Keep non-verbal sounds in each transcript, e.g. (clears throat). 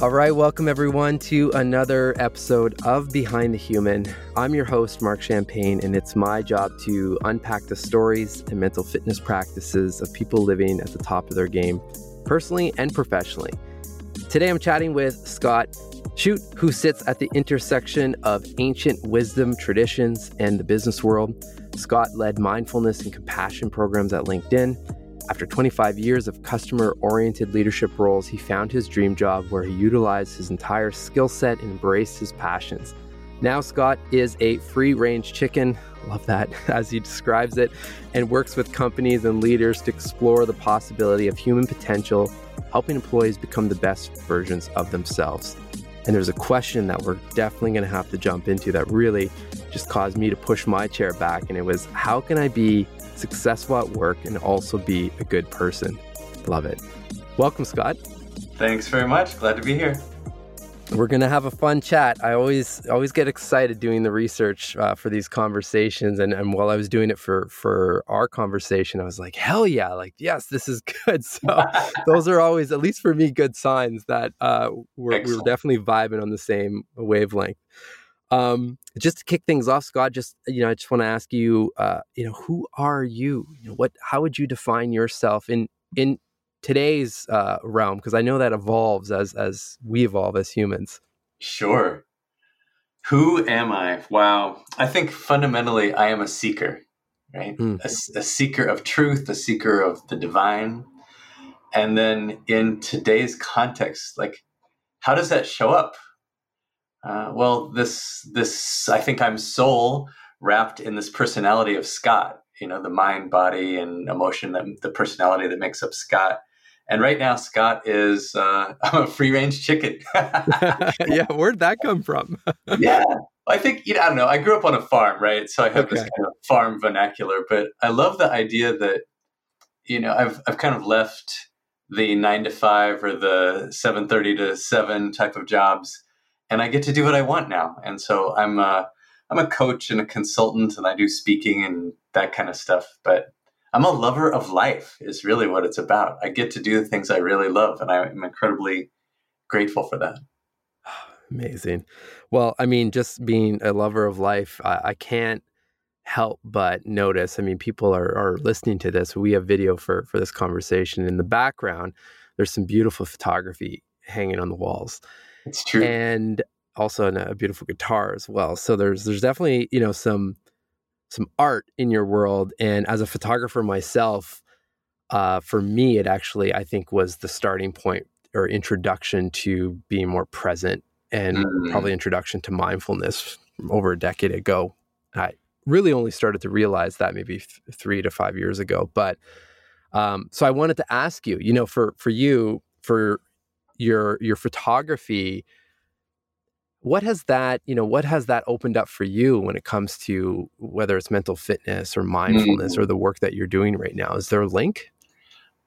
All right, welcome everyone to another episode of Behind the Human. I'm your host, Marc Champagne, and it's my job to unpack the stories and mental fitness practices of people living at the top of their game, personally and professionally. Today I'm chatting with Scott Shute, who sits at the intersection of ancient wisdom traditions and the business world. Scott led mindfulness and compassion programs at LinkedIn after 25 years of customer oriented leadership roles, he found his dream job where he utilized his entire skill set and embraced his passions. Now, Scott is a free range chicken, love that (laughs) as he describes it, and works with companies and leaders to explore the possibility of human potential, helping employees become the best versions of themselves. And there's a question that we're definitely going to have to jump into that really just caused me to push my chair back. And it was, how can I be successful at work and also be a good person? Love it. Welcome, Scott. Thanks very much. Glad to be here. We're gonna have a fun chat. I always always get excited doing the research uh, for these conversations, and, and while I was doing it for for our conversation, I was like, hell yeah, like yes, this is (laughs) good. So (laughs) those are always, at least for me, good signs that uh, we're, we're definitely vibing on the same wavelength. Um, just to kick things off, Scott, just you know, I just want to ask you, uh, you know, who are you? You know, what? How would you define yourself in in today's uh, realm? Because I know that evolves as as we evolve as humans. Sure. Who am I? Wow. I think fundamentally, I am a seeker, right? Mm. A, a seeker of truth, a seeker of the divine. And then in today's context, like, how does that show up? Uh, well, this this I think I'm soul wrapped in this personality of Scott. You know, the mind, body, and emotion that the personality that makes up Scott. And right now, Scott is uh, (laughs) I'm a free range chicken. (laughs) yeah, where'd that come from? (laughs) yeah, I think you know, I don't know. I grew up on a farm, right? So I have okay. this kind of farm vernacular. But I love the idea that you know I've I've kind of left the nine to five or the seven thirty to seven type of jobs and I get to do what I want now. And so I'm a, I'm a coach and a consultant, and I do speaking and that kind of stuff. But I'm a lover of life. Is really what it's about. I get to do the things I really love, and I'm incredibly grateful for that. Amazing. Well, I mean, just being a lover of life, I, I can't help but notice. I mean, people are, are listening to this. We have video for for this conversation in the background. There's some beautiful photography hanging on the walls. It's true. And also a beautiful guitar as well. So there's there's definitely, you know, some some art in your world. And as a photographer myself, uh, for me, it actually I think was the starting point or introduction to being more present and mm. probably introduction to mindfulness over a decade ago. I really only started to realize that maybe th- three to five years ago. But um, so I wanted to ask you, you know, for for you, for your your photography what has that you know what has that opened up for you when it comes to whether it's mental fitness or mindfulness mm. or the work that you're doing right now? Is there a link?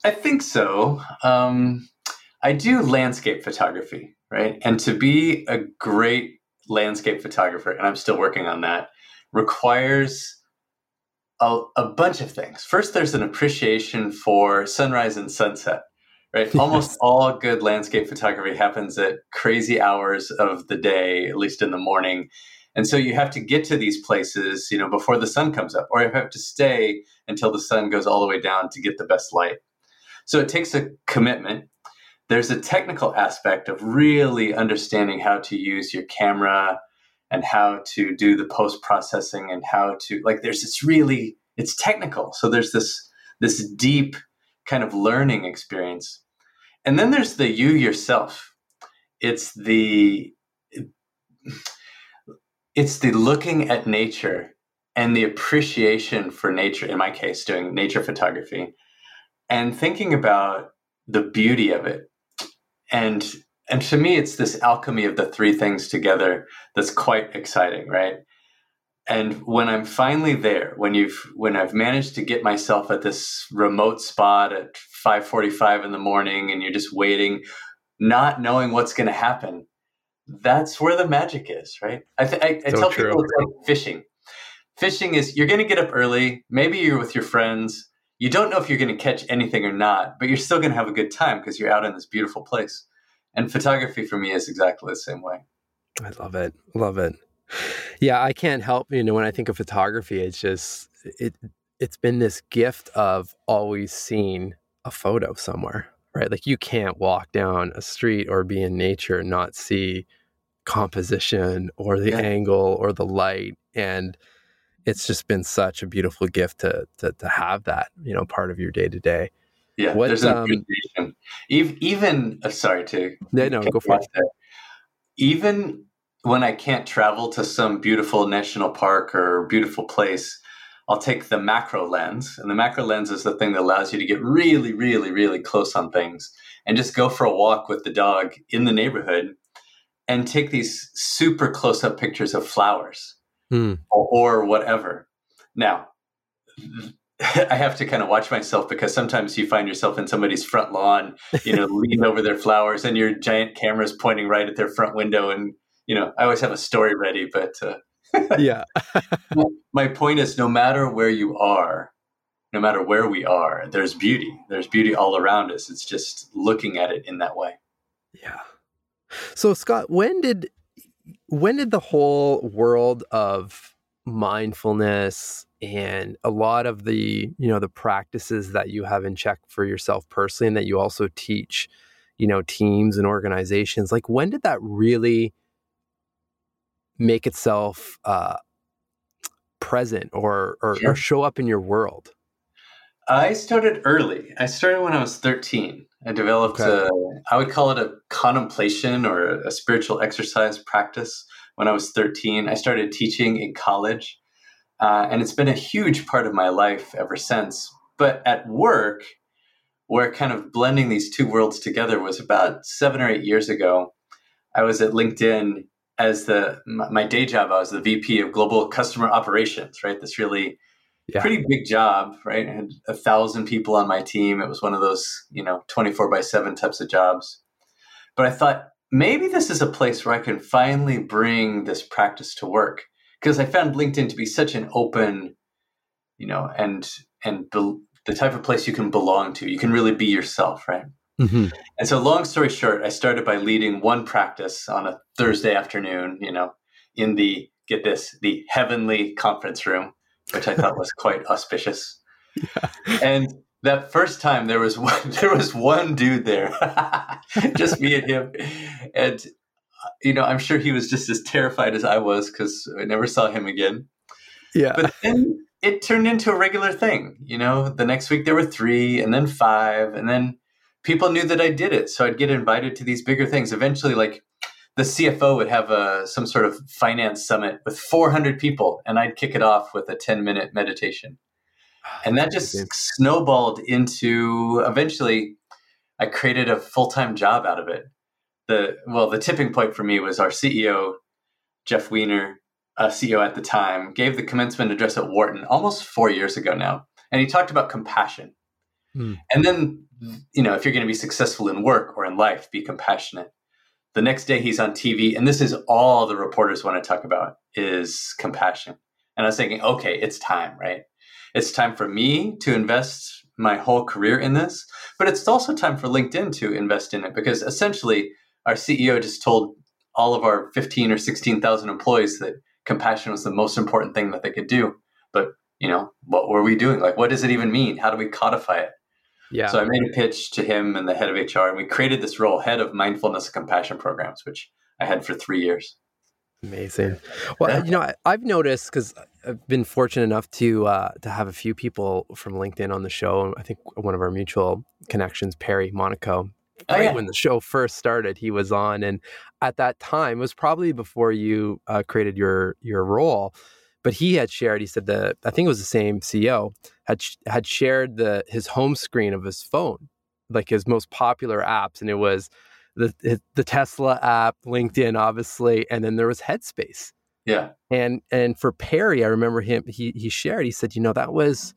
I think so. Um, i do landscape photography right? And to be a great landscape photographer and i'm still working on that requires a, a bunch of things. First there's an appreciation for sunrise and sunset right? (laughs) Almost all good landscape photography happens at crazy hours of the day, at least in the morning. And so you have to get to these places, you know, before the sun comes up, or you have to stay until the sun goes all the way down to get the best light. So it takes a commitment. There's a technical aspect of really understanding how to use your camera and how to do the post processing and how to like there's this really it's technical. So there's this this deep kind of learning experience. And then there's the you yourself. It's the it's the looking at nature and the appreciation for nature in my case doing nature photography and thinking about the beauty of it. And and to me it's this alchemy of the three things together that's quite exciting right and when i'm finally there when you've when i've managed to get myself at this remote spot at 5:45 in the morning and you're just waiting not knowing what's going to happen that's where the magic is right i, th- I, I so tell true. people it's like fishing fishing is you're going to get up early maybe you're with your friends you don't know if you're going to catch anything or not but you're still going to have a good time because you're out in this beautiful place And photography for me is exactly the same way. I love it. Love it. Yeah, I can't help, you know, when I think of photography, it's just it it's been this gift of always seeing a photo somewhere, right? Like you can't walk down a street or be in nature and not see composition or the yeah. angle or the light and it's just been such a beautiful gift to to, to have that you know part of your day to day yeah what, there's an um, appreciation even, even uh, sorry to yeah, no go for it even when i can't travel to some beautiful national park or beautiful place I'll take the macro lens, and the macro lens is the thing that allows you to get really, really, really close on things and just go for a walk with the dog in the neighborhood and take these super close up pictures of flowers mm. or, or whatever. Now, (laughs) I have to kind of watch myself because sometimes you find yourself in somebody's front lawn, you know, (laughs) leaning over their flowers and your giant camera is pointing right at their front window. And, you know, I always have a story ready, but uh, (laughs) yeah. My point is no matter where you are, no matter where we are, there's beauty. There's beauty all around us. It's just looking at it in that way. Yeah. So Scott, when did when did the whole world of mindfulness and a lot of the, you know, the practices that you have in check for yourself personally and that you also teach, you know, teams and organizations, like when did that really make itself uh, present or or, or show up in your world? I started early. I started when I was 13. I developed okay. a, I would call it a contemplation or a spiritual exercise practice when I was 13. I started teaching in college, uh, and it's been a huge part of my life ever since. But at work, where kind of blending these two worlds together was about seven or eight years ago. I was at LinkedIn as the my day job, I was the VP of Global Customer Operations. Right, this really yeah. pretty big job. Right, I had a thousand people on my team. It was one of those you know twenty four by seven types of jobs. But I thought maybe this is a place where I can finally bring this practice to work because I found LinkedIn to be such an open, you know, and and be, the type of place you can belong to. You can really be yourself, right? Mm-hmm. And so, long story short, I started by leading one practice on a Thursday afternoon, you know, in the, get this, the heavenly conference room, which I thought was (laughs) quite auspicious. Yeah. And that first time there was (laughs) one, there was one dude there, (laughs) just me and him. And, you know, I'm sure he was just as terrified as I was because I never saw him again. Yeah. But then it turned into a regular thing. You know, the next week there were three and then five and then people knew that I did it. So I'd get invited to these bigger things. Eventually, like the CFO would have a some sort of finance summit with 400 people, and I'd kick it off with a 10 minute meditation. And that just snowballed into eventually I created a full time job out of it. The well, the tipping point for me was our CEO, Jeff Weiner, uh, CEO at the time, gave the commencement address at Wharton almost four years ago now, and he talked about compassion. Hmm. And then, you know, if you're going to be successful in work or in life, be compassionate. The next day he's on TV, and this is all the reporters want to talk about is compassion. And I was thinking, okay, it's time, right? It's time for me to invest my whole career in this, but it's also time for LinkedIn to invest in it because essentially our CEO just told all of our 15 or 16,000 employees that compassion was the most important thing that they could do. But, you know, what were we doing? Like, what does it even mean? How do we codify it? Yeah. So I made a pitch to him and the head of HR, and we created this role, head of mindfulness and compassion programs, which I had for three years. Amazing. Well, yeah. you know, I, have noticed because I've been fortunate enough to uh, to have a few people from LinkedIn on the show. I think one of our mutual connections, Perry Monaco, oh, right yeah. when the show first started, he was on, and at that time, it was probably before you uh, created your your role but he had shared he said that i think it was the same ceo had had shared the his home screen of his phone like his most popular apps and it was the the tesla app linkedin obviously and then there was headspace. Yeah. And and for perry i remember him he he shared he said you know that was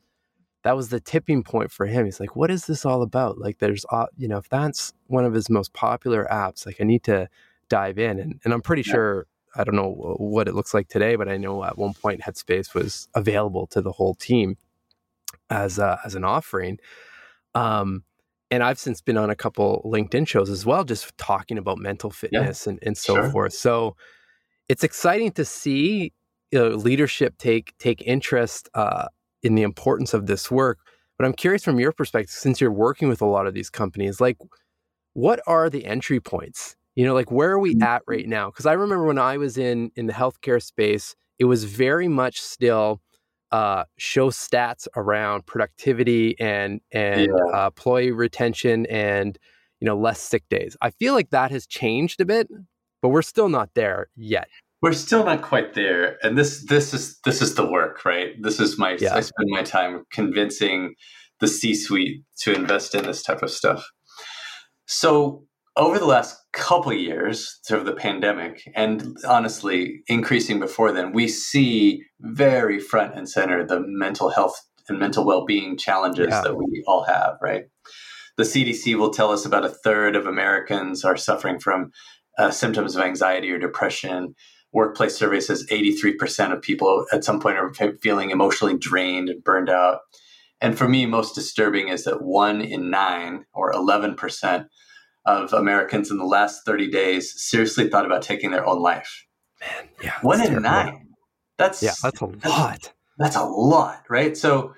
that was the tipping point for him. He's like what is this all about? Like there's you know if that's one of his most popular apps like i need to dive in and, and i'm pretty yeah. sure I don't know what it looks like today, but I know at one point Headspace was available to the whole team as a, as an offering. Um, and I've since been on a couple LinkedIn shows as well, just talking about mental fitness yeah, and, and so sure. forth. So it's exciting to see you know, leadership take take interest uh, in the importance of this work. But I'm curious from your perspective, since you're working with a lot of these companies, like what are the entry points? You know, like where are we at right mm-hmm. now? Because I remember when I was in in the healthcare space, it was very much still uh, show stats around productivity and and yeah. uh, employee retention and you know less sick days. I feel like that has changed a bit, but we're still not there yet. We're still not quite there, and this this is this is the work, right? This is my yeah. I spend my time convincing the C-suite to invest in this type of stuff. So over the last couple years sort of the pandemic, and honestly, increasing before then, we see very front and center the mental health and mental well being challenges yeah. that we all have, right? The CDC will tell us about a third of Americans are suffering from uh, symptoms of anxiety or depression. Workplace survey says 83% of people at some point are feeling emotionally drained and burned out. And for me, most disturbing is that one in nine or 11% of Americans in the last 30 days seriously thought about taking their own life. Man, yeah. One in terrible. nine. That's yeah, that's a lot. That's a lot, right? So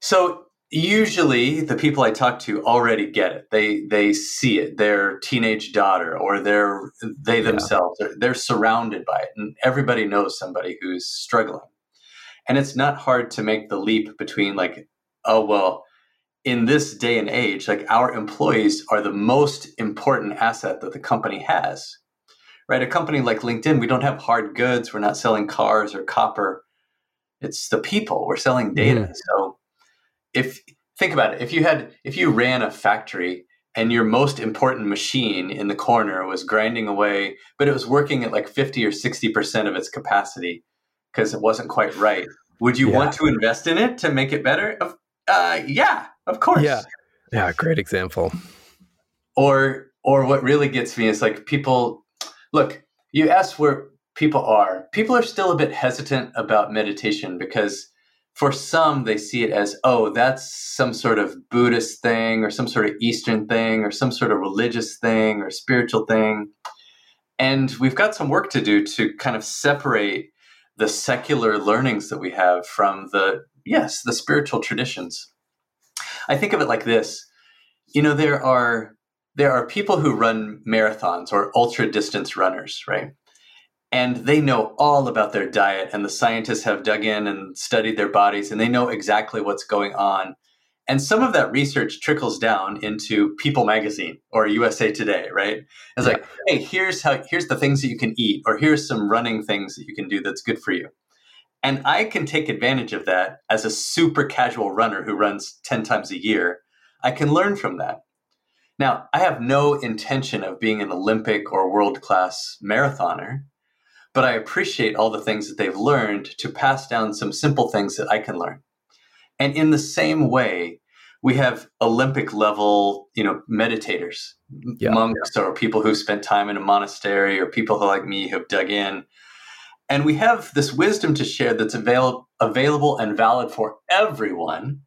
so usually the people I talk to already get it. They they see it. Their teenage daughter or their they themselves yeah. they're surrounded by it and everybody knows somebody who's struggling. And it's not hard to make the leap between like oh well in this day and age, like our employees are the most important asset that the company has. Right? A company like LinkedIn, we don't have hard goods, we're not selling cars or copper. It's the people. We're selling data. Mm. So if think about it, if you had if you ran a factory and your most important machine in the corner was grinding away, but it was working at like 50 or 60% of its capacity because it wasn't quite right. Would you yeah. want to invest in it to make it better? Uh, yeah, of course. Yeah. Yeah, great example. Or or what really gets me is like people look, you ask where people are. People are still a bit hesitant about meditation because for some they see it as oh that's some sort of buddhist thing or some sort of eastern thing or some sort of religious thing or spiritual thing and we've got some work to do to kind of separate the secular learnings that we have from the yes the spiritual traditions I think of it like this. You know, there are there are people who run marathons or ultra distance runners, right? And they know all about their diet, and the scientists have dug in and studied their bodies, and they know exactly what's going on. And some of that research trickles down into People Magazine or USA Today, right? It's yeah. like, hey, here's how here's the things that you can eat, or here's some running things that you can do that's good for you. And I can take advantage of that as a super casual runner who runs 10 times a year. I can learn from that. Now, I have no intention of being an Olympic or world class marathoner, but I appreciate all the things that they've learned to pass down some simple things that I can learn. And in the same way, we have Olympic level, you know, meditators, yeah. monks, or people who've spent time in a monastery, or people who, like me, who have dug in and we have this wisdom to share that's avail- available and valid for everyone,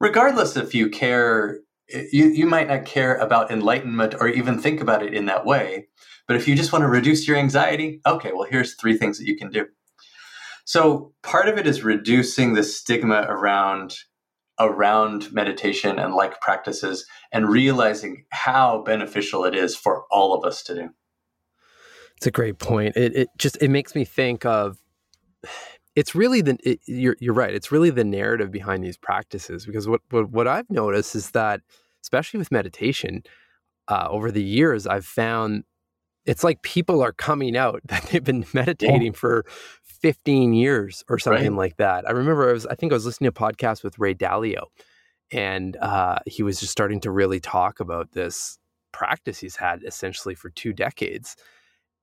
regardless if you care, you, you might not care about enlightenment or even think about it in that way. But if you just want to reduce your anxiety, okay, well, here's three things that you can do. So part of it is reducing the stigma around around meditation and like practices and realizing how beneficial it is for all of us to do. It's a great point. It, it just it makes me think of it's really the it, you're you're right. It's really the narrative behind these practices because what what, what I've noticed is that especially with meditation uh, over the years, I've found it's like people are coming out (laughs) that they've been meditating yeah. for 15 years or something right. like that. I remember I was I think I was listening to a podcast with Ray Dalio and uh, he was just starting to really talk about this practice he's had essentially for two decades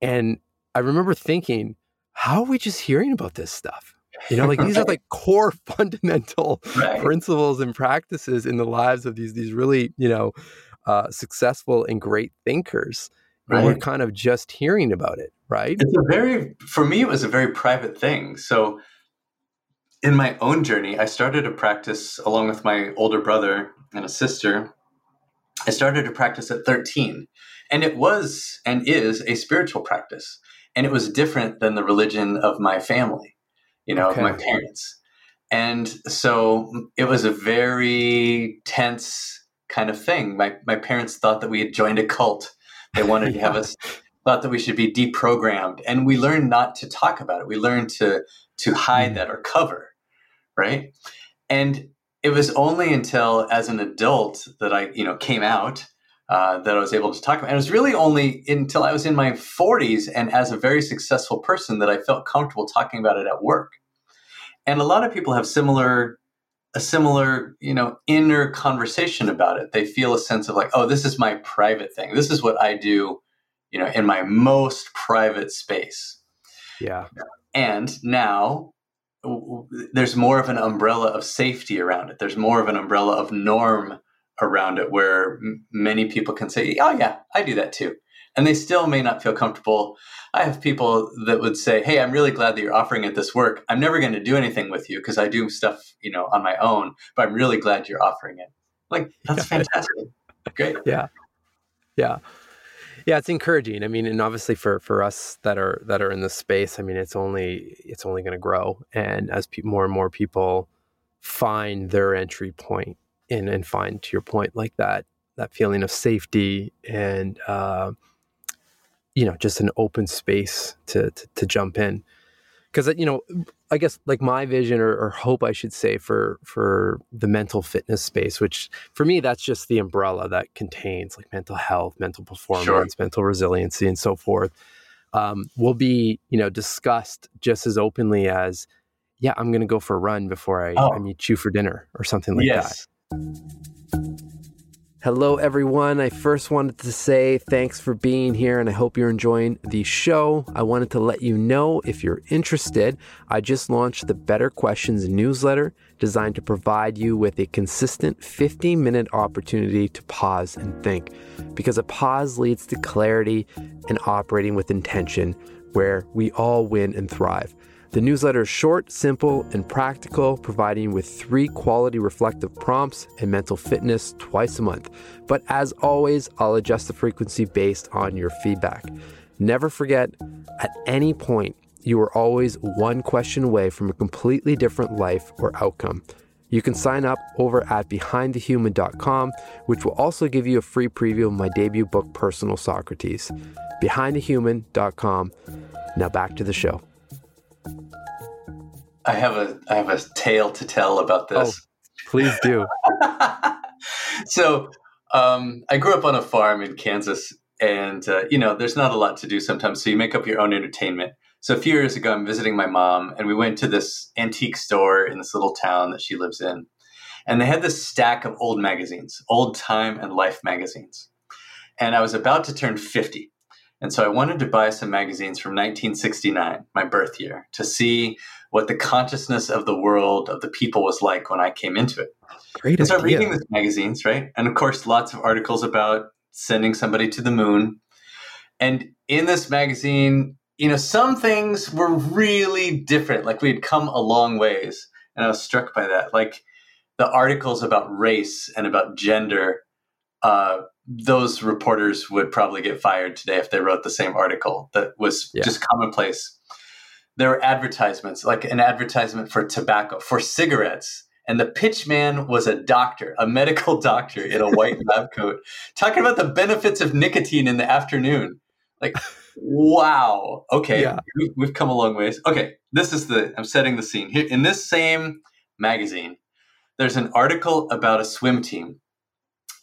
and I remember thinking, how are we just hearing about this stuff? You know, like these are (laughs) like core (laughs) fundamental right. principles and practices in the lives of these these really, you know, uh, successful and great thinkers. Right. And we're kind of just hearing about it, right? It's a very, for me, it was a very private thing. So, in my own journey, I started a practice along with my older brother and a sister I started to practice at 13. And it was and is a spiritual practice. And it was different than the religion of my family, you know, okay. of my parents. And so it was a very tense kind of thing. My, my parents thought that we had joined a cult. They (laughs) wanted to have us thought that we should be deprogrammed. And we learned not to talk about it. We learned to to hide mm. that or cover, right? And it was only until as an adult that I, you know, came out uh, that I was able to talk about. And it was really only until I was in my 40s and as a very successful person that I felt comfortable talking about it at work. And a lot of people have similar a similar, you know, inner conversation about it. They feel a sense of like, oh, this is my private thing. This is what I do, you know, in my most private space. Yeah. And now there's more of an umbrella of safety around it. There's more of an umbrella of norm around it where m- many people can say, oh, yeah, I do that too. And they still may not feel comfortable. I have people that would say, hey, I'm really glad that you're offering it this work. I'm never going to do anything with you because I do stuff, you know, on my own, but I'm really glad you're offering it. Like, that's (laughs) fantastic. Great. Yeah. Yeah yeah it's encouraging i mean and obviously for for us that are that are in the space i mean it's only it's only going to grow and as pe- more and more people find their entry point and and find to your point like that that feeling of safety and uh, you know just an open space to to, to jump in because you know i guess like my vision or, or, hope i should say for for the mental fitness space which for me that's just the umbrella that contains like mental health mental performance sure. mental resiliency and so forth um, will be you know discussed just as openly as yeah i'm gonna go for a run before i, oh. I meet you for dinner or something like yes. Hello, everyone. I first wanted to say thanks for being here and I hope you're enjoying the show. I wanted to let you know if you're interested, I just launched the Better Questions newsletter designed to provide you with a consistent 15 minute opportunity to pause and think. Because a pause leads to clarity and operating with intention, where we all win and thrive. The newsletter is short, simple, and practical, providing with three quality reflective prompts and mental fitness twice a month. But as always, I'll adjust the frequency based on your feedback. Never forget, at any point, you are always one question away from a completely different life or outcome. You can sign up over at behindthehuman.com, which will also give you a free preview of my debut book, Personal Socrates. Behindthehuman.com. Now back to the show. I have a I have a tale to tell about this. Oh, please do. (laughs) so um, I grew up on a farm in Kansas, and uh, you know, there's not a lot to do sometimes, so you make up your own entertainment. So a few years ago, I'm visiting my mom, and we went to this antique store in this little town that she lives in, and they had this stack of old magazines, old time and life magazines. And I was about to turn 50. And so I wanted to buy some magazines from 1969, my birth year, to see what the consciousness of the world, of the people was like when I came into it. Great and so I'm reading these magazines, right? And of course, lots of articles about sending somebody to the moon. And in this magazine, you know, some things were really different. Like we had come a long ways. And I was struck by that. Like the articles about race and about gender uh, those reporters would probably get fired today if they wrote the same article that was yeah. just commonplace. There were advertisements, like an advertisement for tobacco, for cigarettes. And the pitchman was a doctor, a medical (laughs) doctor in a white (laughs) lab coat, talking about the benefits of nicotine in the afternoon. Like, wow. Okay, yeah. we, we've come a long ways. Okay, this is the, I'm setting the scene. Here, in this same magazine, there's an article about a swim team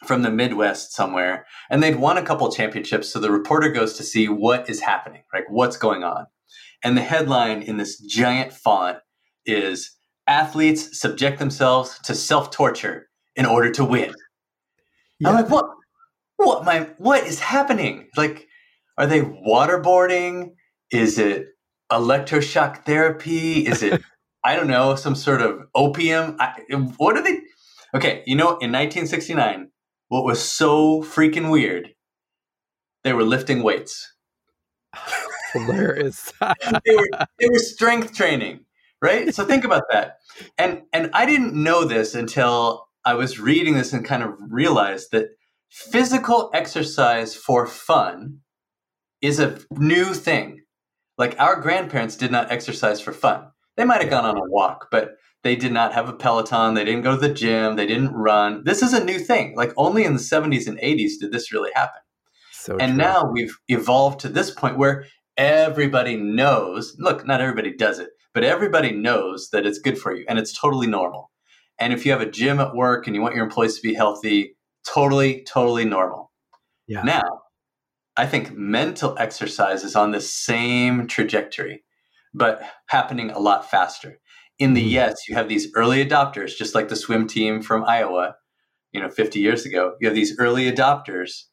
from the Midwest somewhere, and they'd won a couple championships. So the reporter goes to see what is happening, right? What's going on? And the headline in this giant font is Athletes subject themselves to self torture in order to win. Yeah. I'm like, what? What my what is happening? Like, are they waterboarding? Is it electroshock therapy? Is it (laughs) I don't know, some sort of opium? I, what are they? Okay, you know, in 1969, what was so freaking weird, they were lifting weights. (laughs) Hilarious. (laughs) they, were, they were strength training, right? So think about that. And and I didn't know this until I was reading this and kind of realized that physical exercise for fun is a new thing. Like our grandparents did not exercise for fun. They might have gone on a walk, but they did not have a Peloton. They didn't go to the gym. They didn't run. This is a new thing. Like only in the 70s and 80s did this really happen. So and true. now we've evolved to this point where everybody knows look, not everybody does it, but everybody knows that it's good for you and it's totally normal. And if you have a gym at work and you want your employees to be healthy, totally, totally normal. Yeah. Now, I think mental exercise is on the same trajectory, but happening a lot faster. In the mm-hmm. yes, you have these early adopters, just like the swim team from Iowa, you know, 50 years ago. You have these early adopters,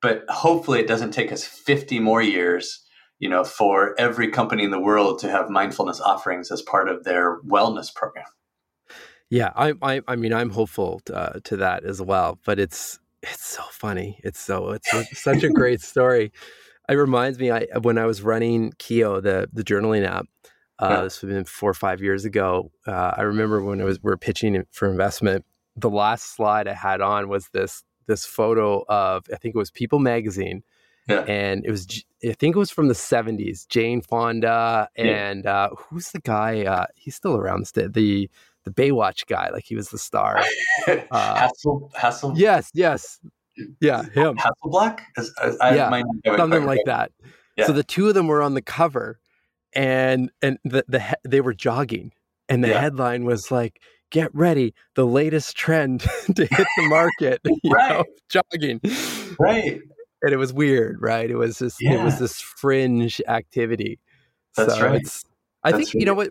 but hopefully it doesn't take us 50 more years, you know, for every company in the world to have mindfulness offerings as part of their wellness program. Yeah, I, I, I mean, I'm hopeful to, uh, to that as well. But it's it's so funny. It's so it's, it's such a (laughs) great story. It reminds me, I when I was running Kio, the the journaling app. Uh, yeah. This was been four or five years ago. Uh, I remember when I was we are pitching for investment. The last slide I had on was this this photo of I think it was People Magazine, yeah. and it was I think it was from the '70s. Jane Fonda and yeah. uh, who's the guy? Uh, he's still around. The the the Baywatch guy, like he was the star. (laughs) Uh, Hassel, Hassel. Yes, yes, yeah, him. Hasselblack. I, yeah, something like that. Yeah. So the two of them were on the cover, and and the the they were jogging, and the yeah. headline was like, "Get ready, the latest trend (laughs) to hit the market." (laughs) right, know, jogging. Right. And it was weird, right? It was just yeah. it was this fringe activity. That's so right. It's, I think you know what.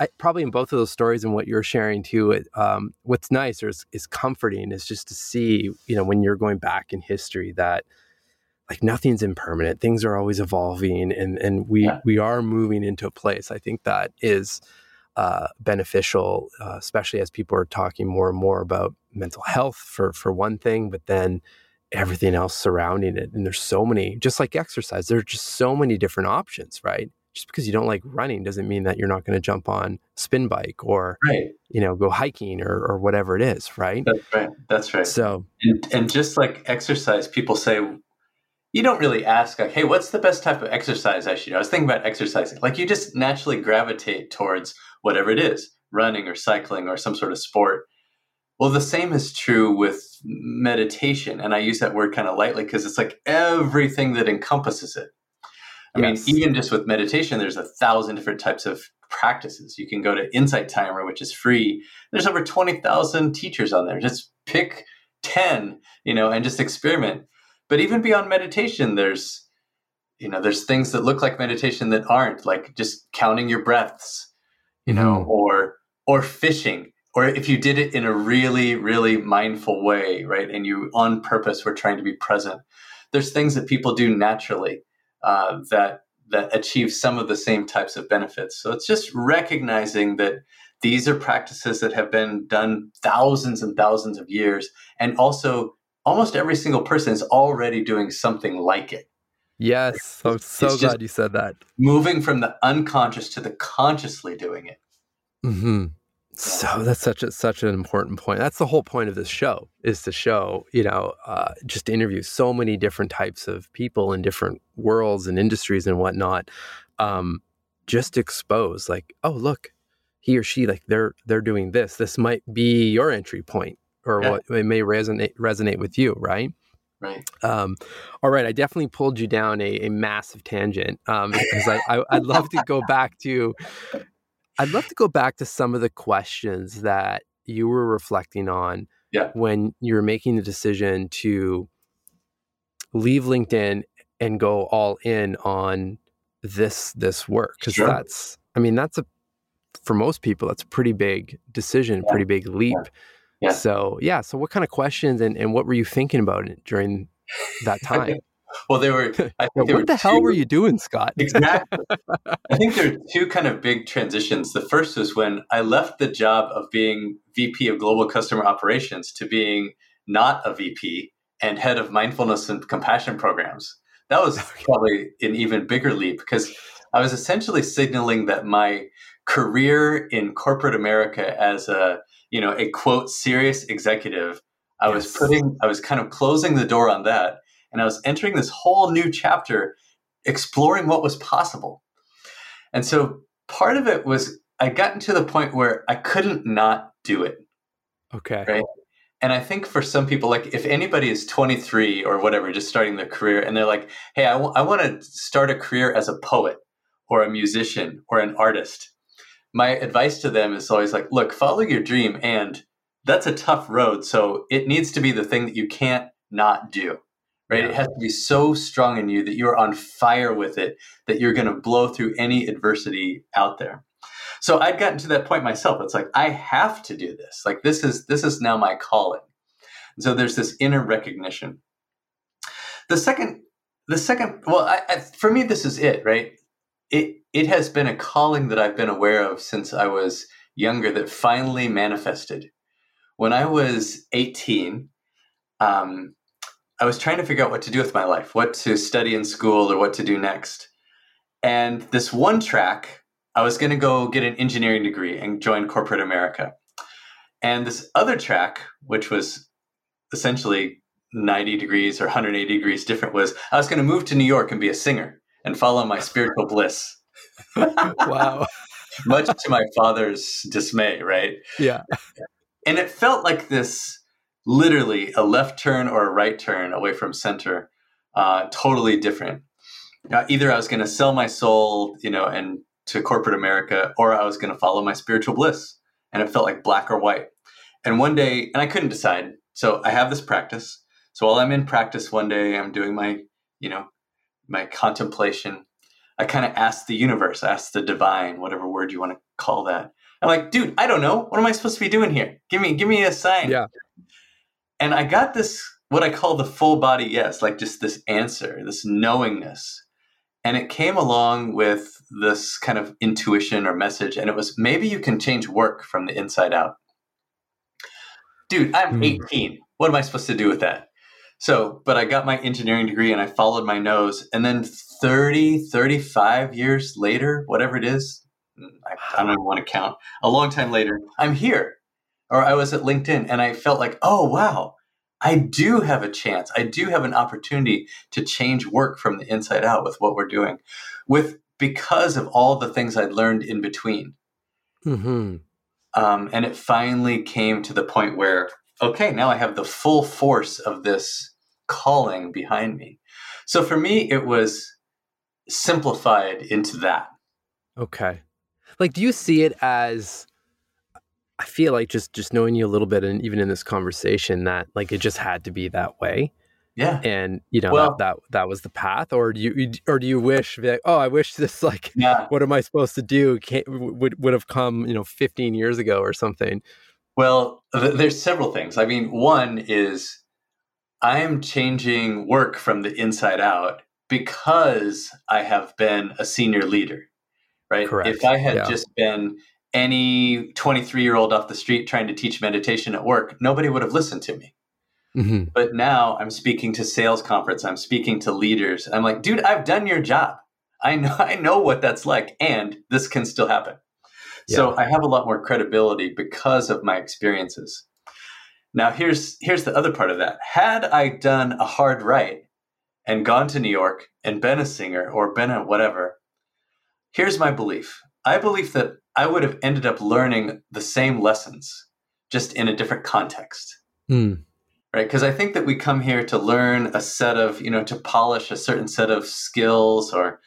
I, probably in both of those stories and what you're sharing too. It, um, what's nice or is, is comforting is just to see you know when you're going back in history that like nothing's impermanent. Things are always evolving, and and we yeah. we are moving into a place. I think that is uh, beneficial, uh, especially as people are talking more and more about mental health for for one thing, but then everything else surrounding it. And there's so many, just like exercise, there's just so many different options, right? just because you don't like running doesn't mean that you're not going to jump on spin bike or right. you know go hiking or, or whatever it is right that's right that's right so and, and just like exercise people say you don't really ask like hey what's the best type of exercise i should do i was thinking about exercising like you just naturally gravitate towards whatever it is running or cycling or some sort of sport well the same is true with meditation and i use that word kind of lightly because it's like everything that encompasses it I yes. mean, even just with meditation, there's a thousand different types of practices. You can go to Insight Timer, which is free. There's over 20,000 teachers on there. Just pick 10, you know, and just experiment. But even beyond meditation, there's, you know, there's things that look like meditation that aren't, like just counting your breaths, you know, mm. or or fishing. Or if you did it in a really, really mindful way, right? And you on purpose were trying to be present. There's things that people do naturally uh, that that achieve some of the same types of benefits. So it's just recognizing that these are practices that have been done thousands and thousands of years, and also almost every single person is already doing something like it. Yes, I'm so it's glad you said that. Moving from the unconscious to the consciously doing it. Mm-hmm. So that's such a such an important point. That's the whole point of this show is to show, you know, uh, just to interview so many different types of people in different worlds and industries and whatnot. Um, just expose, like, oh, look, he or she, like they're they're doing this. This might be your entry point, or yeah. what it may resonate resonate with you, right? Right. Um, all right. I definitely pulled you down a, a massive tangent um, because I, I, would love to go back to I'd love to go back to some of the questions that you were reflecting on yeah. when you were making the decision to leave LinkedIn and go all in on this this work because sure. that's I mean that's a for most people that's a pretty big decision, yeah. pretty big leap. Yeah. So yeah, so what kind of questions and, and what were you thinking about during that (laughs) time? Well, they were. (laughs) I think what the two, hell were you doing, Scott? exactly. (laughs) I think there are two kind of big transitions. The first was when I left the job of being VP of Global Customer Operations to being not a VP and head of mindfulness and compassion programs. That was probably an even bigger leap because I was essentially signaling that my career in corporate America as a you know a quote serious executive I yes. was putting, I was kind of closing the door on that, and I was entering this whole new chapter, exploring what was possible. And so part of it was I gotten to the point where I couldn't not do it. Okay. Right. And I think for some people, like if anybody is 23 or whatever, just starting their career, and they're like, hey, I, w- I want to start a career as a poet or a musician or an artist, my advice to them is always like, look, follow your dream. And that's a tough road. So it needs to be the thing that you can't not do, right? Yeah. It has to be so strong in you that you're on fire with it, that you're going to blow through any adversity out there. So I'd gotten to that point myself. It's like I have to do this. Like this is this is now my calling. And so there's this inner recognition. The second, the second, well, I, I, for me, this is it, right? It it has been a calling that I've been aware of since I was younger that finally manifested. When I was 18, um, I was trying to figure out what to do with my life, what to study in school or what to do next. And this one track I was going to go get an engineering degree and join corporate America. And this other track, which was essentially 90 degrees or 180 degrees different, was I was going to move to New York and be a singer and follow my spiritual bliss. (laughs) wow. Much to my father's dismay, right? Yeah. And it felt like this literally a left turn or a right turn away from center, uh, totally different. Uh, either I was going to sell my soul, you know, and to corporate America, or I was going to follow my spiritual bliss. And it felt like black or white. And one day, and I couldn't decide. So I have this practice. So while I'm in practice one day, I'm doing my, you know, my contemplation. I kind of asked the universe, asked the divine, whatever word you want to call that. I'm like, dude, I don't know. What am I supposed to be doing here? Give me, give me a sign. Yeah. And I got this, what I call the full body yes, like just this answer, this knowingness and it came along with this kind of intuition or message. And it was maybe you can change work from the inside out. Dude, I'm mm. 18. What am I supposed to do with that? So, but I got my engineering degree and I followed my nose. And then 30, 35 years later, whatever it is, I, I don't even want to count, a long time later, I'm here. Or I was at LinkedIn and I felt like, oh, wow, I do have a chance. I do have an opportunity to change work from the inside out with what we're doing, with because of all the things I'd learned in between. Mm-hmm. Um, and it finally came to the point where, okay, now I have the full force of this calling behind me. So for me, it was simplified into that. Okay. Like, do you see it as I feel like just just knowing you a little bit, and even in this conversation, that like it just had to be that way. Yeah, and you know well, that, that that was the path, or do you or do you wish like, oh, I wish this like yeah. what am I supposed to do Can't, would would have come you know 15 years ago or something. Well, th- there's several things. I mean, one is I am changing work from the inside out because I have been a senior leader, right? Correct. If I had yeah. just been any 23 year old off the street trying to teach meditation at work, nobody would have listened to me. Mm-hmm. But now I'm speaking to sales conference, I'm speaking to leaders. I'm like, dude, I've done your job. I know (laughs) I know what that's like and this can still happen. Yeah. So I have a lot more credibility because of my experiences. Now here's here's the other part of that. Had I done a hard right and gone to New York and been a singer or been a whatever, here's my belief. I believe that I would have ended up learning the same lessons, just in a different context. Mm. Right? Because I think that we come here to learn a set of, you know, to polish a certain set of skills or,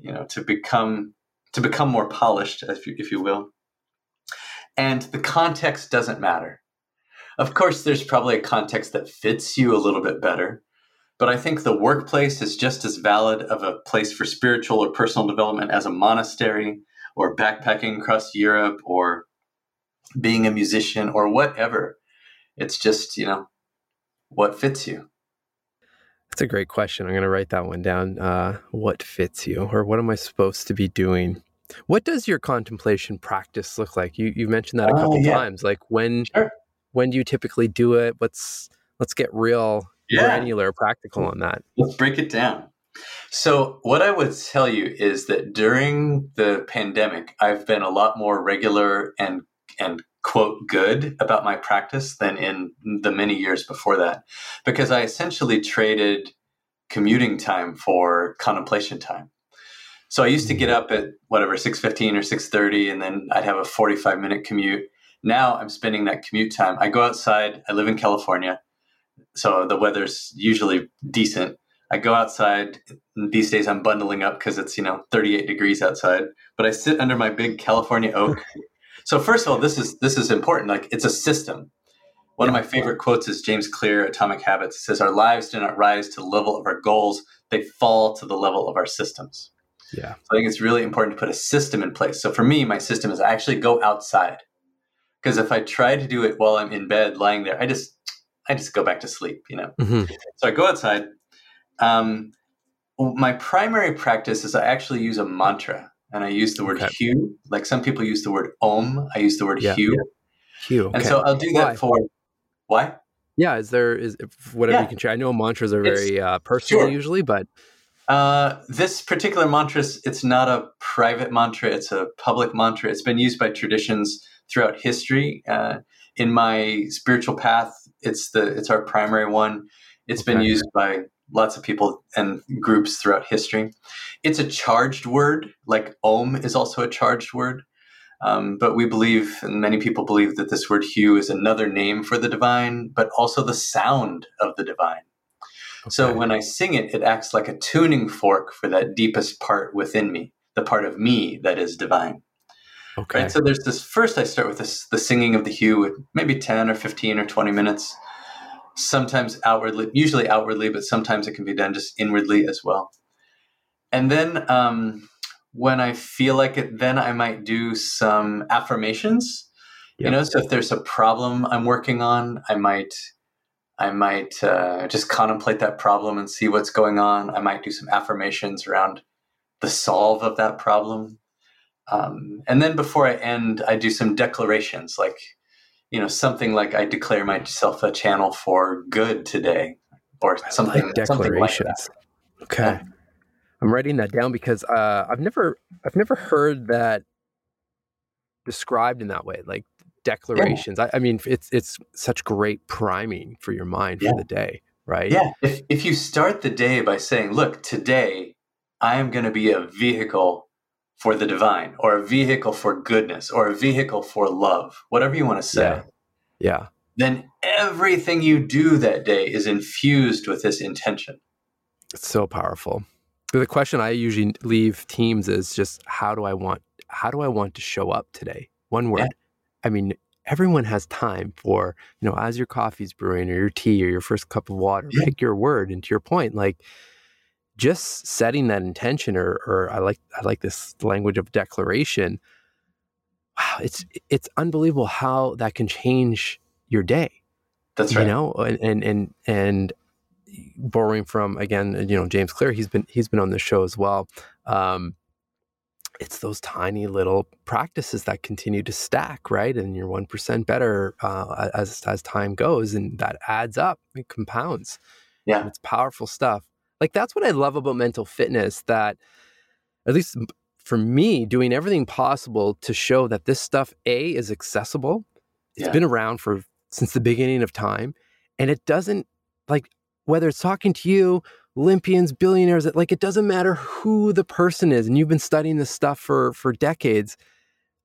you know, to become to become more polished, if you, if you will. And the context doesn't matter. Of course, there's probably a context that fits you a little bit better, but I think the workplace is just as valid of a place for spiritual or personal development as a monastery or backpacking across Europe or being a musician or whatever. It's just, you know, what fits you. That's a great question. I'm going to write that one down. Uh, what fits you, or what am I supposed to be doing? What does your contemplation practice look like? You you mentioned that a couple uh, yeah. times. Like when sure. when do you typically do it? Let's let's get real yeah. granular, practical on that. Let's break it down. So, what I would tell you is that during the pandemic, I've been a lot more regular and and quote good about my practice than in the many years before that because I essentially traded commuting time for contemplation time. So I used to get mm-hmm. up at whatever 6:15 or 6:30 and then I'd have a 45 minute commute. Now I'm spending that commute time. I go outside. I live in California. So the weather's usually decent. I go outside. These days I'm bundling up because it's, you know, 38 degrees outside, but I sit under my big California oak. (laughs) so first of all, this is this is important. Like it's a system. One of my favorite quotes is James Clear, Atomic Habits. It says, Our lives do not rise to the level of our goals, they fall to the level of our systems. Yeah. So I think it's really important to put a system in place. So for me, my system is I actually go outside. Because if I try to do it while I'm in bed lying there, I just I just go back to sleep, you know. Mm-hmm. So I go outside. Um, my primary practice is I actually use a mantra, and I use the word okay. HU. Like some people use the word Om, I use the word yeah. HU. HU. Okay. And so I'll do that Why? for why? Yeah, is there is whatever yeah. you can share? I know mantras are very uh, personal sure. usually, but uh, this particular mantra, it's not a private mantra; it's a public mantra. It's been used by traditions throughout history. Uh, in my spiritual path, it's the it's our primary one. It's okay. been used by lots of people and groups throughout history. It's a charged word, like Om is also a charged word. Um, but we believe, and many people believe, that this word HU is another name for the divine, but also the sound of the divine. Okay. So when I sing it, it acts like a tuning fork for that deepest part within me, the part of me that is divine. Okay. Right? So there's this first, I start with this, the singing of the HU with maybe 10 or 15 or 20 minutes, sometimes outwardly, usually outwardly, but sometimes it can be done just inwardly as well. And then um, when I feel like it, then I might do some affirmations. You know, so if there's a problem I'm working on, I might I might uh, just contemplate that problem and see what's going on. I might do some affirmations around the solve of that problem. Um, and then before I end, I do some declarations, like, you know, something like I declare myself a channel for good today, or something. Like declarations. Something like okay. Yeah. I'm writing that down because uh, I've never I've never heard that described in that way, like declarations. Yeah. I, I, mean, it's it's such great priming for your mind yeah. for the day, right? Yeah. If if you start the day by saying, "Look, today I am going to be a vehicle for the divine, or a vehicle for goodness, or a vehicle for love," whatever you want to say. Yeah. yeah. Then everything you do that day is infused with this intention. It's so powerful the question I usually leave teams is just how do I want how do I want to show up today? One word. Yeah. I mean, everyone has time for, you know, as your coffee's brewing or your tea or your first cup of water, yeah. pick your word. And to your point, like just setting that intention or or I like I like this language of declaration. Wow, it's it's unbelievable how that can change your day. That's right. You know, and and and, and borrowing from again, you know, James Clear. He's been he's been on the show as well. Um, it's those tiny little practices that continue to stack, right? And you're one percent better uh, as as time goes, and that adds up, it compounds. Yeah, and it's powerful stuff. Like that's what I love about mental fitness. That at least for me, doing everything possible to show that this stuff a is accessible. It's yeah. been around for since the beginning of time, and it doesn't like whether it's talking to you, Olympians, billionaires, like it doesn't matter who the person is, and you've been studying this stuff for for decades.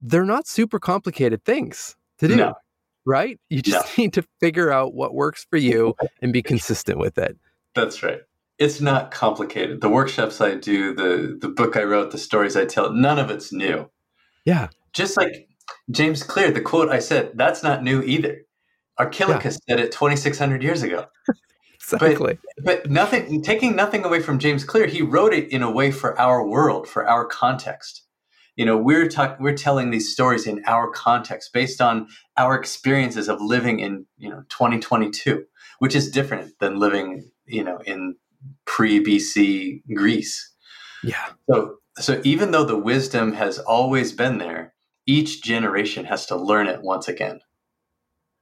They're not super complicated things to do, no. right? You just no. (laughs) need to figure out what works for you (laughs) and be consistent with it. That's right. It's not complicated. The workshops I do, the the book I wrote, the stories I tell, none of it's new. Yeah. Just like James Clear, the quote I said, that's not new either. Archilochus yeah. said it 2,600 years ago. (laughs) Exactly. But, but nothing, taking nothing away from James Clear, he wrote it in a way for our world, for our context. You know, we're talking, we're telling these stories in our context based on our experiences of living in, you know, 2022, which is different than living, you know, in pre BC Greece. Yeah. So, so even though the wisdom has always been there, each generation has to learn it once again.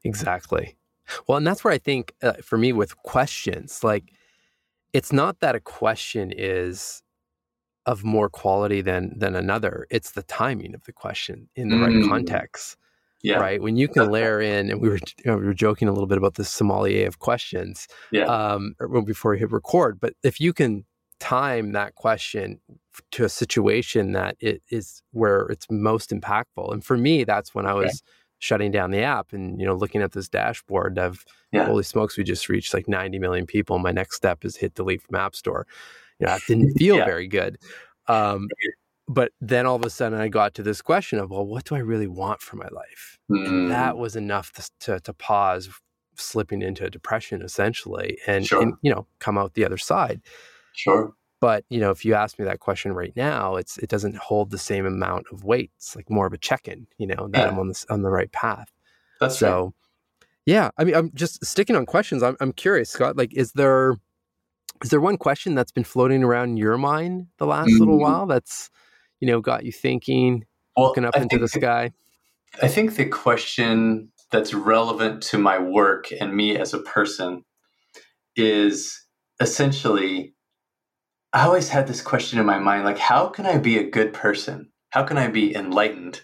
Exactly. Well, and that's where I think uh, for me with questions, like it's not that a question is of more quality than than another. It's the timing of the question in the mm. right context. Yeah. Right. When you can layer in, and we were you know, we were joking a little bit about the sommelier of questions. Yeah. Um, before we hit record, but if you can time that question to a situation that it is where it's most impactful, and for me, that's when I was. Okay. shutting down the app and you know looking at this dashboard of yeah. holy smokes we just reached like 90 million people my next step is hit delete from app store you know that didn't (laughs) feel yeah. very good um, but then all of a sudden I got to this question of, well, what do I really want for my life? Mm. And that was enough to, to, to, pause slipping into a depression essentially and, sure. and, you know, come out the other side. Sure. But, you know, if you ask me that question right now, it's, it doesn't hold the same amount of weight. It's like more of a check-in, you know, that yeah. I'm on this, on the right path. That's so, right. yeah, I mean, I'm just sticking on questions. I'm, I'm curious, Scott, like, is there, is there one question that's been floating around in your mind the last mm. little while that's, you know, got you thinking, well, looking up I into the sky? I think the question that's relevant to my work and me as a person is essentially I always had this question in my mind like, how can I be a good person? How can I be enlightened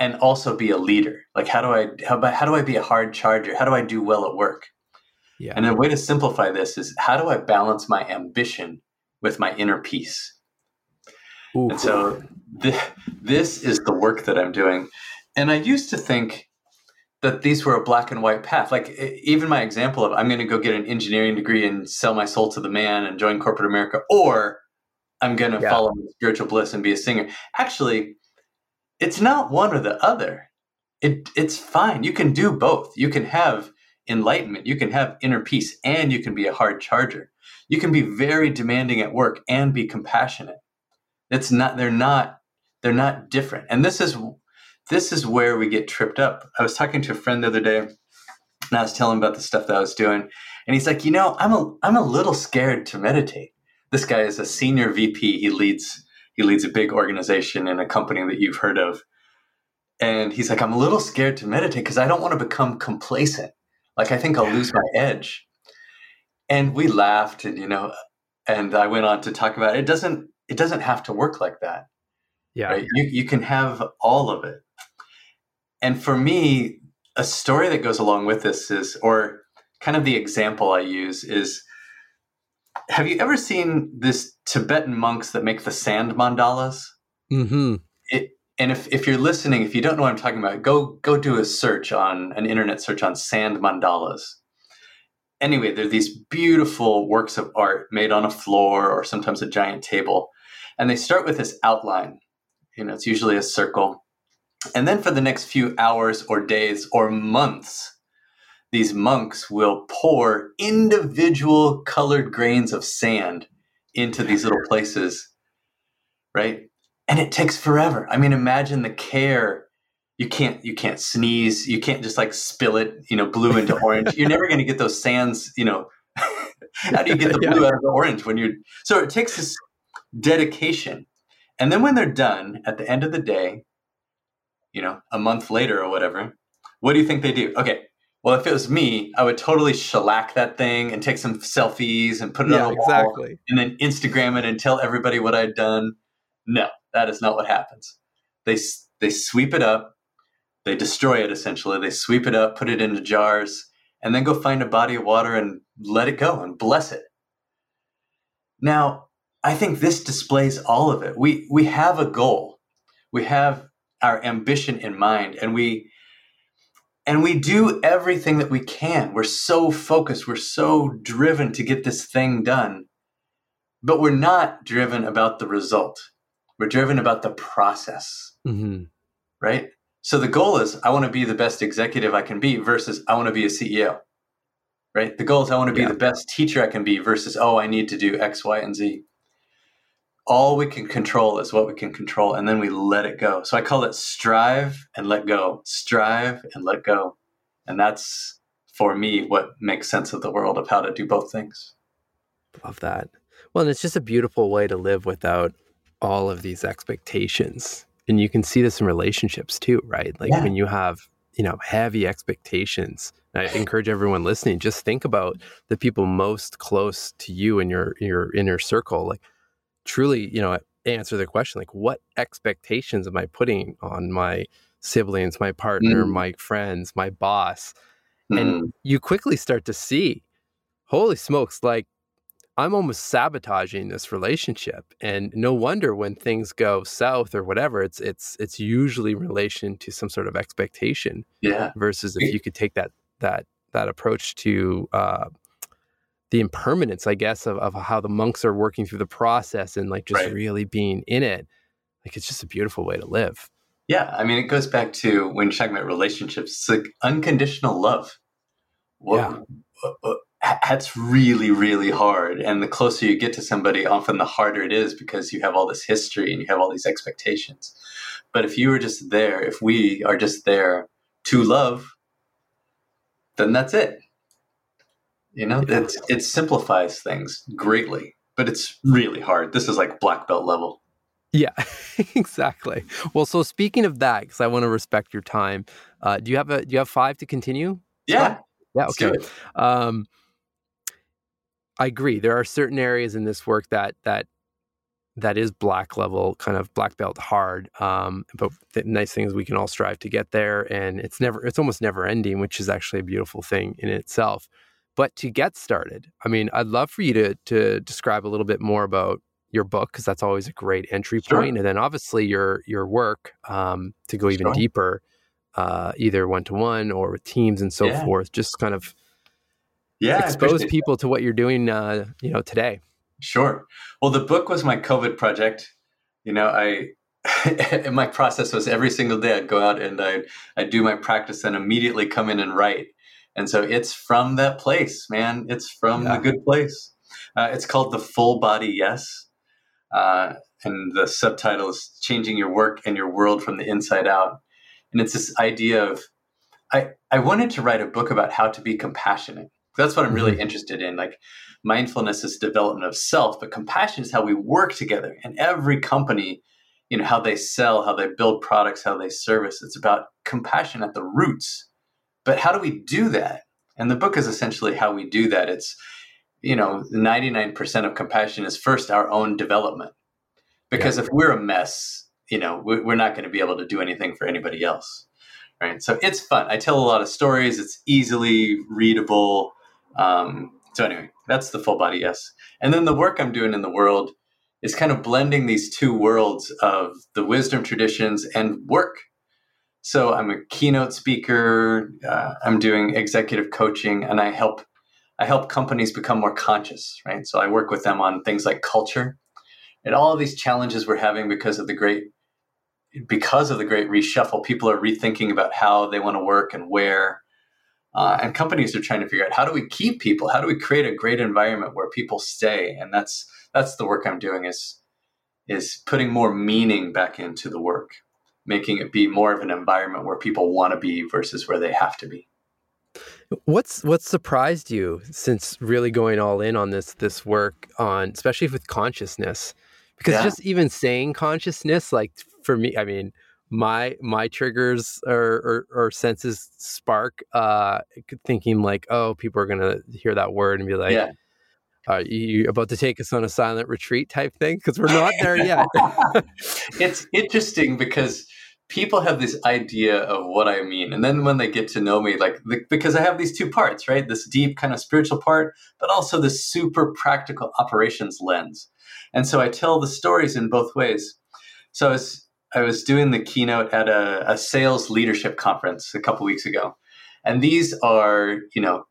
and also be a leader? Like, how do I how, how do I be a hard charger? How do I do well at work? Yeah. And a way to simplify this is how do I balance my ambition with my inner peace? Ooh. And so th- this is the work that I'm doing. And I used to think that these were a black and white path. Like even my example of I'm going to go get an engineering degree and sell my soul to the man and join corporate America, or I'm going to yeah. follow spiritual bliss and be a singer. Actually, it's not one or the other. It it's fine. You can do both. You can have enlightenment, you can have inner peace, and you can be a hard charger. You can be very demanding at work and be compassionate. It's not they're not they're not different. And this is this is where we get tripped up. I was talking to a friend the other day and I was telling him about the stuff that I was doing. And he's like, you know, I'm a I'm a little scared to meditate. This guy is a senior VP. He leads he leads a big organization in a company that you've heard of. And he's like, I'm a little scared to meditate because I don't want to become complacent. Like I think I'll lose my edge. And we laughed and you know, and I went on to talk about it. it doesn't it doesn't have to work like that. Yeah. Right? You, you can have all of it. And for me, a story that goes along with this is, or kind of the example I use is have you ever seen this Tibetan monks that make the sand mandalas? Mm-hmm. It, and if, if you're listening, if you don't know what I'm talking about, go go do a search on an internet search on sand mandalas. Anyway, they're these beautiful works of art made on a floor or sometimes a giant table. And they start with this outline. You know, it's usually a circle. And then for the next few hours or days or months, these monks will pour individual colored grains of sand into these little places, right? And it takes forever. I mean, imagine the care. You can't you can't sneeze. You can't just like spill it, you know, blue into (laughs) orange. You're never going to get those sands, you know. (laughs) how do you get the blue yeah. out of the orange when you're so it takes this dedication. And then when they're done at the end of the day, you know, a month later or whatever, what do you think they do? Okay, well, if it was me, I would totally shellac that thing and take some selfies and put it yeah, on a exactly. wall and then Instagram it and tell everybody what I'd done. No, that is not what happens. They they sweep it up, they destroy it essentially. They sweep it up, put it into jars, and then go find a body of water and let it go and bless it. Now, I think this displays all of it. We we have a goal. We have our ambition in mind and we and we do everything that we can. We're so focused, we're so driven to get this thing done. But we're not driven about the result. We're driven about the process. Mm-hmm. Right? So the goal is I want to be the best executive I can be versus I want to be a CEO. Right? The goal is I want to be yeah. the best teacher I can be versus oh I need to do X, Y, and Z all we can control is what we can control and then we let it go. So i call it strive and let go. Strive and let go. And that's for me what makes sense of the world of how to do both things. Love that. Well and it's just a beautiful way to live without all of these expectations. And you can see this in relationships too right? Like yeah. when you have you know heavy expectations I encourage everyone listening just think about the people most close to you in your your inner circle. Like truly, you know, answer the question like, what expectations am I putting on my siblings, my partner, Mm. my friends, my boss. Mhm. And you quickly start to see, holy smokes, like I'm almost sabotaging this relationship. And no wonder when things go south or whatever, it's it's it's usually in relation to some sort of expectation yeah. versus if you could take that that that approach to uh, the impermanence, I guess, of, of how the monks are working through the process and like just Right. really being in it. Like it's just a beautiful way to live. Yeah, I mean, it goes back to when you're talking about relationships. It's like unconditional love. What, uh, uh, that's really, really hard. And the closer you get to somebody, often the harder it is because you have all this history and you have all these expectations. But if you were just there, if we are just there to love, then that's it. You know, Yeah. it's, it simplifies things greatly, but it's really hard. This is like black belt level. Yeah, (laughs) exactly. Well, so speaking of that, because I want to respect your time, uh, do you have a do you have five to continue? Yeah. Yeah. Okay. Um, I agree. There are certain areas in this work that that that is black level, kind of black belt hard. Um, but the nice thing is we can all strive to get there, and it's never it's almost never ending, which is actually a beautiful thing in itself. But to get started, I mean, I'd love for you to to describe a little bit more about your book because that's always a great entry Sure. point, and then obviously your your work um, to go even Sure. deeper, uh, either one to one or with teams and so Yeah. forth. Just kind of Yeah. Expose people to what you're doing, uh, you know, today. Sure. Well, the book was my COVID project. You know, I (laughs) my process was every single day I'd go out and I I'd do my practice and immediately come in and write. And so it's from that place, man. It's from Yeah. the good place. Uh, it's called the Full Body Yes, uh, and the subtitle is "Changing Your Work and Your World from the Inside Out." And it's this idea of I I wanted to write a book about how to be compassionate. That's what I'm really Mhm. interested in. Like mindfulness is development of self, but compassion is how we work together. And every company, you know, how they sell, how they build products, how they service, it's about compassion at the roots. But how do we do that? And the book is essentially how we do that. It's, you know, 99% of compassion is first our own development. Because if we're a mess, you know, we- we're not going to be able to do anything for anybody else. Right. So it's fun. I tell a lot of stories. It's easily readable. Um, so anyway, that's the full body yes. And then the work I'm doing in the world is kind of blending these two worlds of the wisdom traditions and work. So I'm a keynote speaker. Uh, I'm doing executive coaching, and I help I help companies become more conscious. Right. So I work with them on things like culture and all of these challenges we're having because of the great because of the great reshuffle. People are rethinking about how they want to work and where. Uh, and companies are trying to figure out how do we keep people how do we create a great environment where people stay and that's that's the work i'm doing is is putting more meaning back into the work making it be more of an environment where people want to be versus where they have to be What's what's surprised you since really going all in on this this work on especially with consciousness? Because Yeah. just even saying consciousness, like for me, I mean, my my triggers or or, or senses spark uh thinking like, oh, people are gonna hear that word and be like, yeah Uh, are you about to take us on a silent retreat type thing? Because we're not there (laughs) yet. it's interesting because people have this idea of what I mean. And then when they get to know me, like, the, because I have these two parts, right? This deep kind of spiritual part, but also this super practical operations lens. And so I tell the stories in both ways. So I was, I was doing the keynote at a, a sales leadership conference a couple weeks ago. And these are, you know,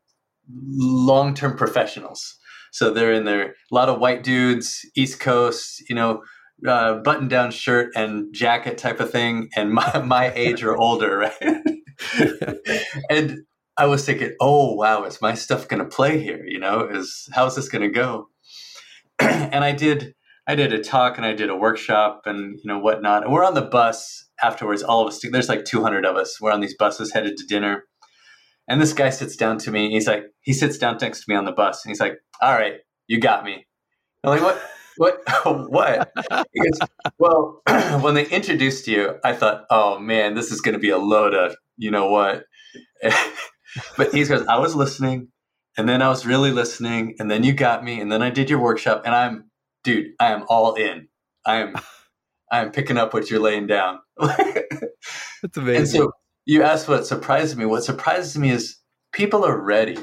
long term professionals. So they're in there, a lot of white dudes, East Coast, you know, uh, button down shirt and jacket type of thing, and my, (laughs) my age or older, right? (laughs) and I was thinking, oh, wow, is my stuff going to play here? You know, is how's this going to go? (clears throat) and I did. I did a talk and I did a workshop and you know whatnot. And we're on the bus afterwards. All of us. There's like 200 of us. We're on these buses headed to dinner. And this guy sits down to me. He's like, he sits down next to me on the bus, and he's like, "All right, you got me." I'm like, "What? What? (laughs) what?" He goes, "Well, (clears throat) when they introduced you, I thought, oh man, this is going to be a load of you know what." (laughs) but he goes, "I was listening, and then I was really listening, and then you got me, and then I did your workshop, and I'm, dude, I am all in. I am." I'm picking up what you're laying down. (laughs) That's amazing. And so you asked what surprises me. What surprises me is people are ready.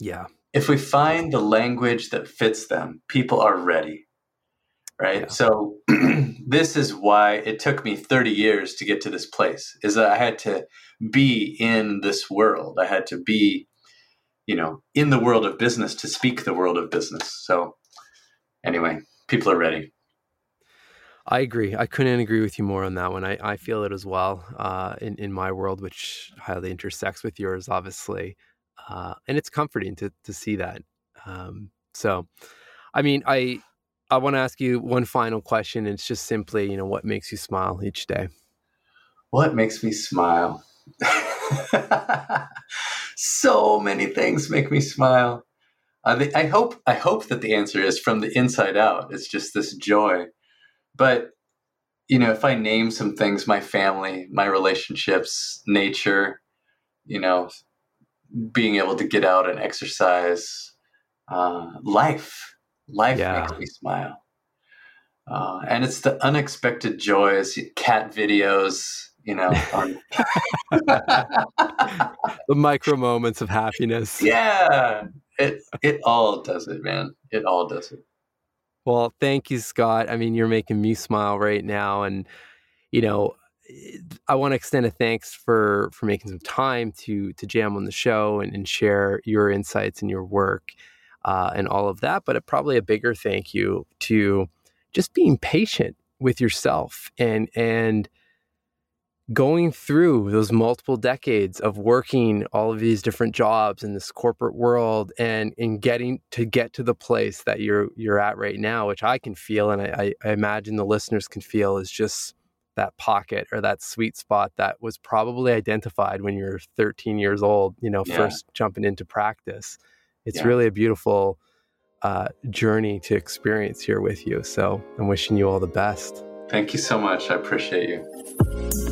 Yeah. If we find the language that fits them, people are ready. Right. Yeah. So (clears throat) this is why it took me 30 years to get to this place is that I had to be in this world. I had to be, you know, in the world of business to speak the world of business. So anyway, people are ready. I agree. I couldn't agree with you more on that one. I, I feel it as well uh, in, in my world, which highly intersects with yours, obviously. Uh, and it's comforting to, to see that. Um, so, I mean, I I want to ask you one final question. It's just simply, you know, what makes you smile each day? What makes me smile? (laughs) so many things make me smile. Uh, I hope I hope that the answer is from the inside out. It's just this joy but you know, if I name some things, my family, my relationships, nature, you know, being able to get out and exercise, uh, life, life yeah. makes me smile. Uh, and it's the unexpected joys, cat videos, you know, on... (laughs) (laughs) the micro moments of happiness. Yeah, it it all does it, man. It all does it. Well, thank you, Scott. I mean, you're making me smile right now, and you know, I want to extend a thanks for for making some time to to jam on the show and, and share your insights and your work uh, and all of that. But a, probably a bigger thank you to just being patient with yourself and and going through those multiple decades of working all of these different jobs in this corporate world and in getting to get to the place that you're you're at right now, which I can feel and I, I imagine the listeners can feel is just that pocket or that sweet spot that was probably identified when you're 13 years old, you know, yeah. first jumping into practice. It's yeah. really a beautiful uh, journey to experience here with you. So I'm wishing you all the best. Thank you so much. I appreciate you.